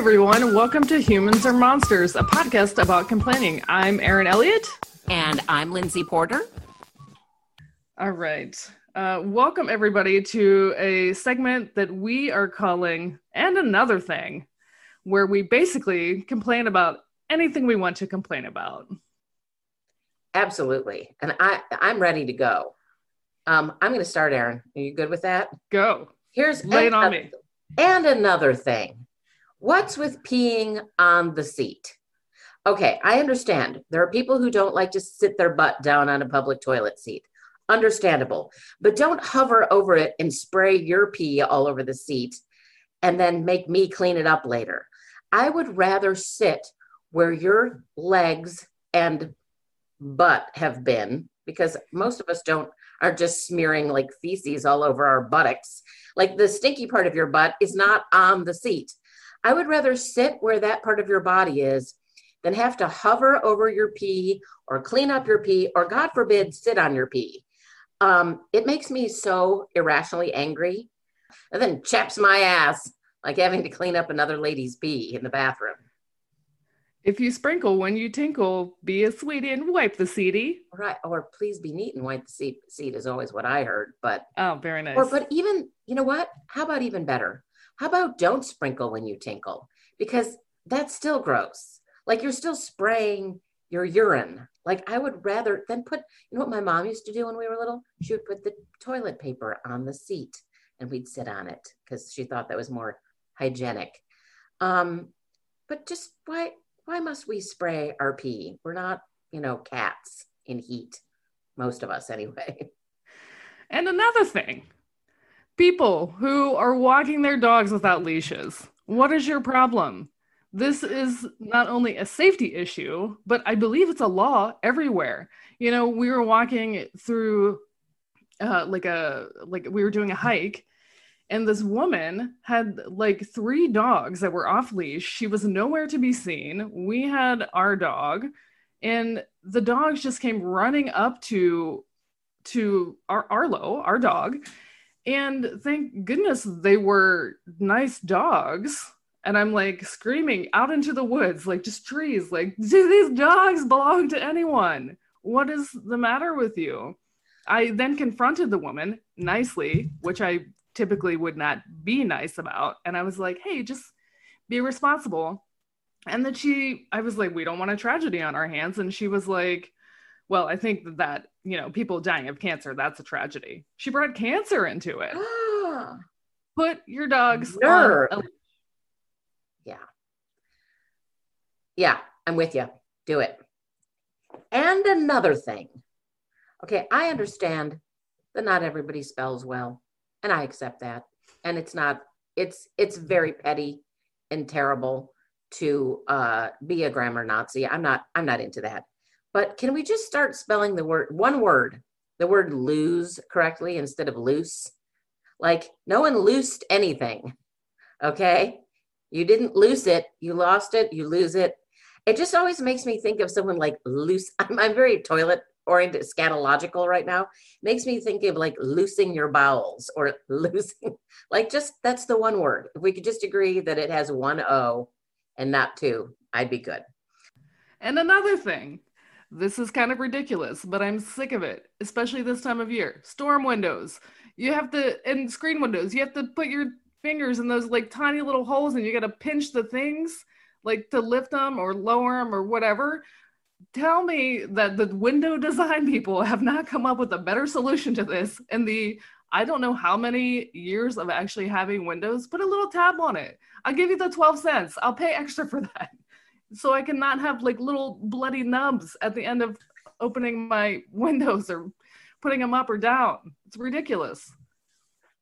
everyone. Welcome to Humans Are Monsters, a podcast about complaining. I'm Erin Elliott. And I'm Lindsay Porter. All right. Uh, welcome, everybody, to a segment that we are calling And Another Thing, where we basically complain about anything we want to complain about. Absolutely. And I, I'm ready to go. Um, I'm going to start, Erin. Are you good with that? Go. Here's Lay it on me. And another thing. What's with peeing on the seat? Okay, I understand. There are people who don't like to sit their butt down on a public toilet seat. Understandable. But don't hover over it and spray your pee all over the seat and then make me clean it up later. I would rather sit where your legs and butt have been because most of us don't are just smearing like feces all over our buttocks. Like the stinky part of your butt is not on the seat. I would rather sit where that part of your body is than have to hover over your pee or clean up your pee or, God forbid, sit on your pee. Um, it makes me so irrationally angry and then chaps my ass like having to clean up another lady's pee in the bathroom. If you sprinkle when you tinkle, be a sweetie and wipe the seedy. Right. Or please be neat and wipe the seat, seat is always what I heard. But Oh, very nice. Or, but even, you know what? How about even better? How about don't sprinkle when you tinkle? Because that's still gross. Like you're still spraying your urine. Like I would rather than put, you know what my mom used to do when we were little? She would put the toilet paper on the seat and we'd sit on it because she thought that was more hygienic. Um, but just why why must we spray our pee? We're not, you know, cats in heat. Most of us anyway. And another thing people who are walking their dogs without leashes. What is your problem? This is not only a safety issue, but I believe it's a law everywhere. You know, we were walking through uh, like a like we were doing a hike and this woman had like three dogs that were off leash. She was nowhere to be seen. We had our dog and the dogs just came running up to to our Arlo, our dog. And thank goodness they were nice dogs. And I'm like screaming out into the woods, like just trees, like, do these dogs belong to anyone? What is the matter with you? I then confronted the woman nicely, which I typically would not be nice about. And I was like, hey, just be responsible. And then she, I was like, we don't want a tragedy on our hands. And she was like, well, I think that, that you know, people dying of cancer, that's a tragedy. She brought cancer into it. Put your dogs on a Yeah. Yeah, I'm with you. Do it. And another thing. Okay, I understand that not everybody spells well, and I accept that. And it's not it's it's very petty and terrible to uh be a grammar Nazi. I'm not I'm not into that. But can we just start spelling the word one word, the word lose correctly instead of loose? Like no one loosed anything. Okay? You didn't lose it, you lost it, you lose it. It just always makes me think of someone like loose. I'm, I'm very toilet oriented, scatological right now. Makes me think of like loosing your bowels or losing, like just that's the one word. If we could just agree that it has one O and not two, I'd be good. And another thing, this is kind of ridiculous, but I'm sick of it, especially this time of year. Storm windows. You have to, and screen windows, you have to put your fingers in those like tiny little holes and you got to pinch the things like to lift them or lower them or whatever. Tell me that the window design people have not come up with a better solution to this. And the, I don't know how many years of actually having windows, put a little tab on it. I'll give you the 12 cents. I'll pay extra for that so I cannot have like little bloody nubs at the end of opening my windows or putting them up or down. It's ridiculous.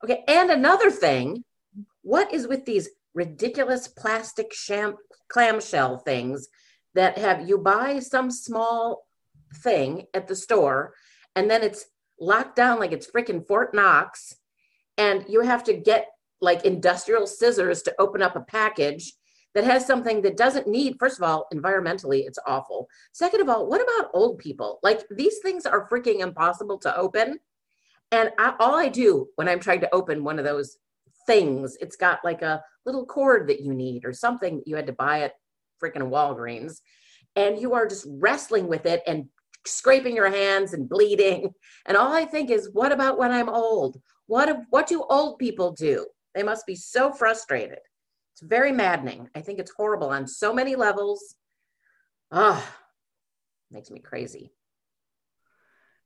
Okay, and another thing, what is with these ridiculous plastic sham- clamshell things that have you buy some small thing at the store and then it's locked down like it's freaking Fort Knox and you have to get like industrial scissors to open up a package that has something that doesn't need first of all environmentally it's awful second of all what about old people like these things are freaking impossible to open and I, all i do when i'm trying to open one of those things. It's got like a little cord that you need or something that you had to buy at freaking Walgreens. And you are just wrestling with it and scraping your hands and bleeding. And all I think is, what about when I'm old? What, what do old people do? They must be so frustrated. It's very maddening. I think it's horrible on so many levels. Ah, makes me crazy.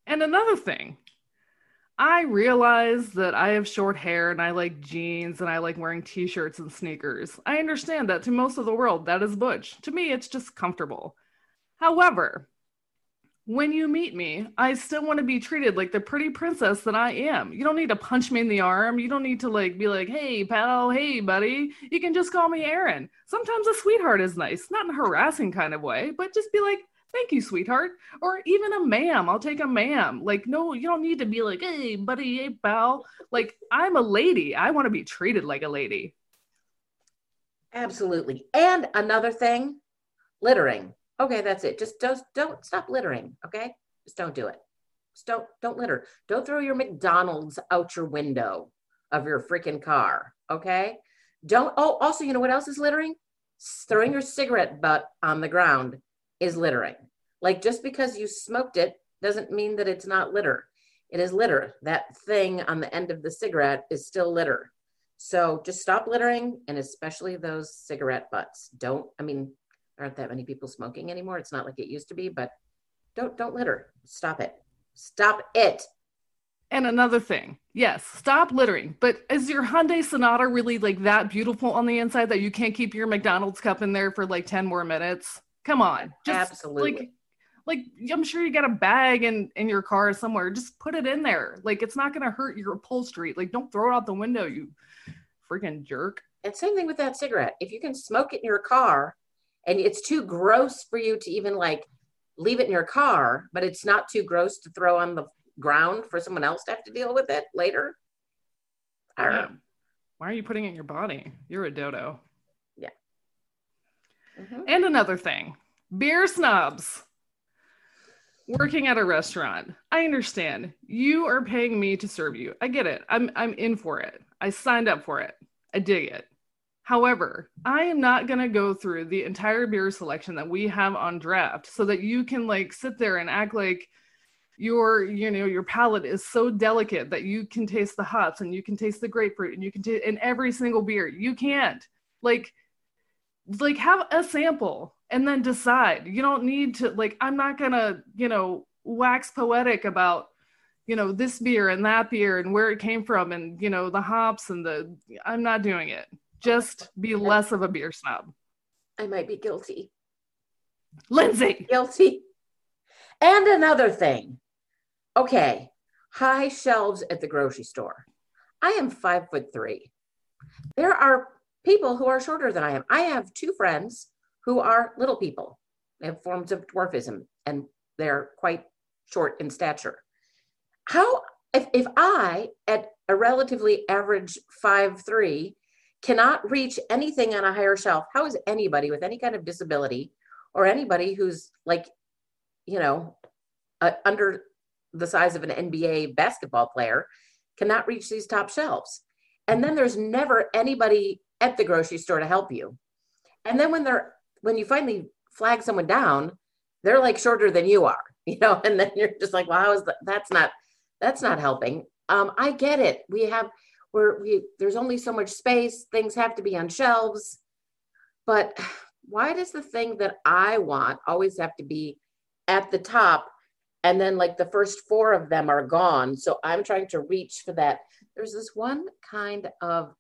And another thing, I realize that I have short hair and I like jeans and I like wearing t shirts and sneakers. I understand that to most of the world, that is butch. To me, it's just comfortable. However, when you meet me, I still want to be treated like the pretty princess that I am. You don't need to punch me in the arm. You don't need to like be like, "Hey, pal, hey, buddy." You can just call me Erin. Sometimes a sweetheart is nice, not in a harassing kind of way, but just be like, "Thank you, sweetheart," or even a ma'am. I'll take a ma'am. Like, no, you don't need to be like, "Hey, buddy, hey, pal." Like, I'm a lady. I want to be treated like a lady. Absolutely. And another thing, littering Okay, that's it. Just don't don't stop littering. Okay, just don't do it. Just don't don't litter. Don't throw your McDonald's out your window of your freaking car. Okay. Don't. Oh, also, you know what else is littering? Throwing your cigarette butt on the ground is littering. Like just because you smoked it doesn't mean that it's not litter. It is litter. That thing on the end of the cigarette is still litter. So just stop littering and especially those cigarette butts. Don't, I mean, aren't that many people smoking anymore. It's not like it used to be, but don't don't litter. Stop it. Stop it. And another thing, yes, stop littering. But is your Hyundai Sonata really like that beautiful on the inside that you can't keep your McDonald's cup in there for like 10 more minutes? Come on. Just Absolutely. Like, like I'm sure you got a bag in in your car somewhere. Just put it in there. Like it's not gonna hurt your upholstery. Like don't throw it out the window, you freaking jerk. And same thing with that cigarette. If you can smoke it in your car, and it's too gross for you to even like leave it in your car, but it's not too gross to throw on the ground for someone else to have to deal with it later. I don't yeah. know. Why are you putting it in your body? You're a dodo. Yeah. Mm-hmm. And another thing beer snobs working at a restaurant. I understand. You are paying me to serve you. I get it. I'm I'm in for it. I signed up for it. I dig it. However, I am not going to go through the entire beer selection that we have on draft so that you can like sit there and act like your you know your palate is so delicate that you can taste the hops and you can taste the grapefruit and you can taste in every single beer. You can't. Like like have a sample and then decide. You don't need to like I'm not going to, you know, wax poetic about you know this beer and that beer and where it came from and you know the hops and the I'm not doing it just be less of a beer snob. I might be guilty. Lindsay. Guilty. And another thing. Okay. High shelves at the grocery store. I am five foot three. There are people who are shorter than I am. I have two friends who are little people. They have forms of dwarfism and they're quite short in stature. How, if, if I, at a relatively average five three, cannot reach anything on a higher shelf, how is anybody with any kind of disability or anybody who's like, you know, uh, under the size of an NBA basketball player cannot reach these top shelves? And then there's never anybody at the grocery store to help you. And then when they're when you finally flag someone down, they're like shorter than you are, you know, and then you're just like, well, how is that? That's not that's not helping. Um, I get it. We have where we there's only so much space things have to be on shelves. But why does the thing that i want always have to be at the top and then like the first four of them are gone? So i'm trying to reach for that. There's this one kind of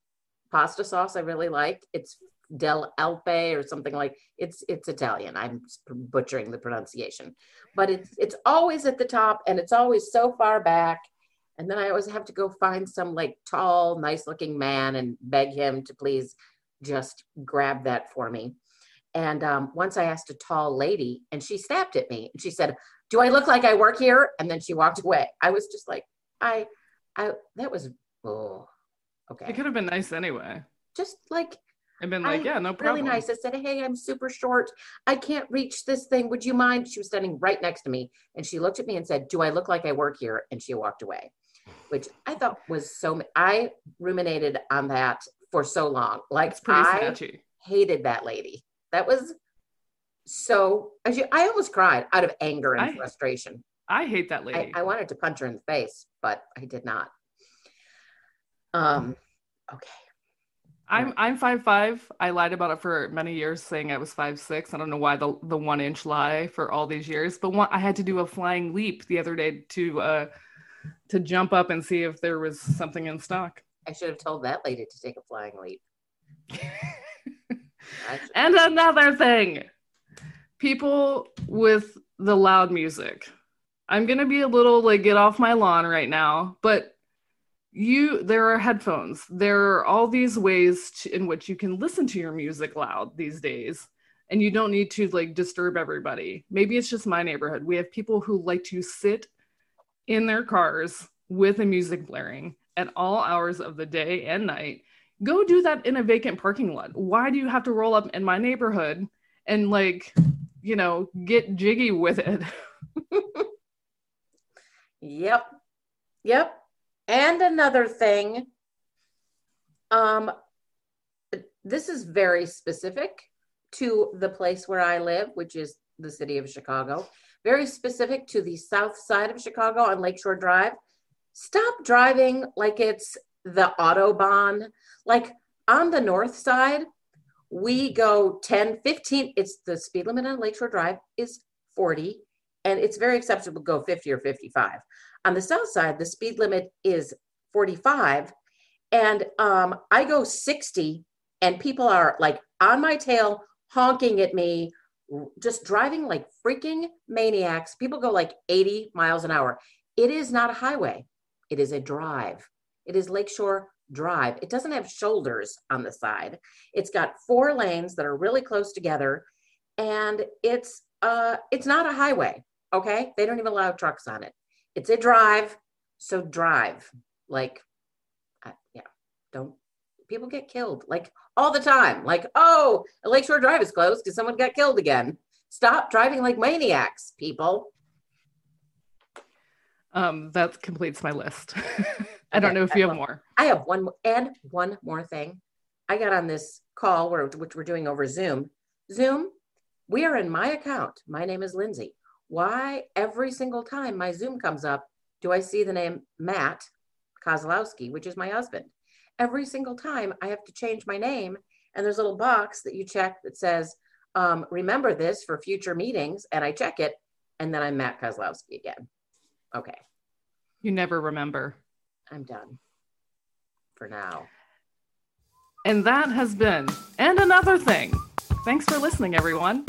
pasta sauce i really like. It's del alpe or something like it's it's italian. I'm butchering the pronunciation. But it's it's always at the top and it's always so far back and then I always have to go find some like tall, nice looking man and beg him to please just grab that for me. And um, once I asked a tall lady and she snapped at me and she said, Do I look like I work here? And then she walked away. I was just like, I, I, that was, oh, okay. It could have been nice anyway. Just like, I've been like, I, yeah, no problem. Really nice. I said, hey, I'm super short. I can't reach this thing. Would you mind? She was standing right next to me and she looked at me and said, do I look like I work here? And she walked away which I thought was so. I ruminated on that for so long. Like It's pretty I snatchy. hated that lady. That was so. I almost cried out of anger and I- frustration. I hate that I, lady. I wanted to punch her in the face, but I did not. Um. Okay. I'm I'm five five. I lied about it for many years, saying I was five six. I don't know why the the one inch lie for all these years, but one, I had to do a flying leap the other day to uh to jump up and see if there was something in stock. I should have told that lady to take a flying leap. And another thing, people with the loud music. I'm gonna be a little like get off my lawn right now, but you there are headphones. There are all these ways to, in which you can listen to your music loud these days, and you don't need to like disturb everybody. Maybe it's just my neighborhood. We have people who like to sit in their cars with the music blaring at all hours of the day and night go do that in a vacant parking lot. Why do you have to roll up in my neighborhood and like, you know, get jiggy with it? Yep. Yep. And another thing, um, this is very specific to the place where I live, which is the city of Chicago, very specific to the south side of Chicago on Lakeshore Drive. Stop driving like it's the Autobahn. Like on the north side, we go 10, 15. It's the speed limit on Lakeshore Drive is 40, and it's very acceptable to go 50 or 55. On the south side, the speed limit is 45, and um, I go 60, and people are like on my tail, honking at me, just driving like freaking maniacs. People go like 80 miles an hour. It is not a highway, it is a drive. It is Lakeshore Drive. It doesn't have shoulders on the side. It's got four lanes that are really close together, and it's uh, it's not a highway. Okay, they don't even allow trucks on it. It's a drive, so drive. Like, uh, yeah, don't. People get killed like all the time. Like, oh, Lakeshore Drive is closed because someone got killed again. Stop driving like maniacs, people. Um, that completes my list. I don't know if you have more. I have one and one more thing. I got on this call where which we're doing over Zoom. Zoom, we are in my account. My name is Lindsay. Why every single time my Zoom comes up, do I see the name Matt Kozlowski, which is my husband? Every single time I have to change my name, and there's a little box that you check that says, um, "Remember this for future meetings," and I check it, and then I'm Matt Kozlowski again. Okay, You never remember. I'm done for now. And that has been, and another thing. Thanks for listening, everyone.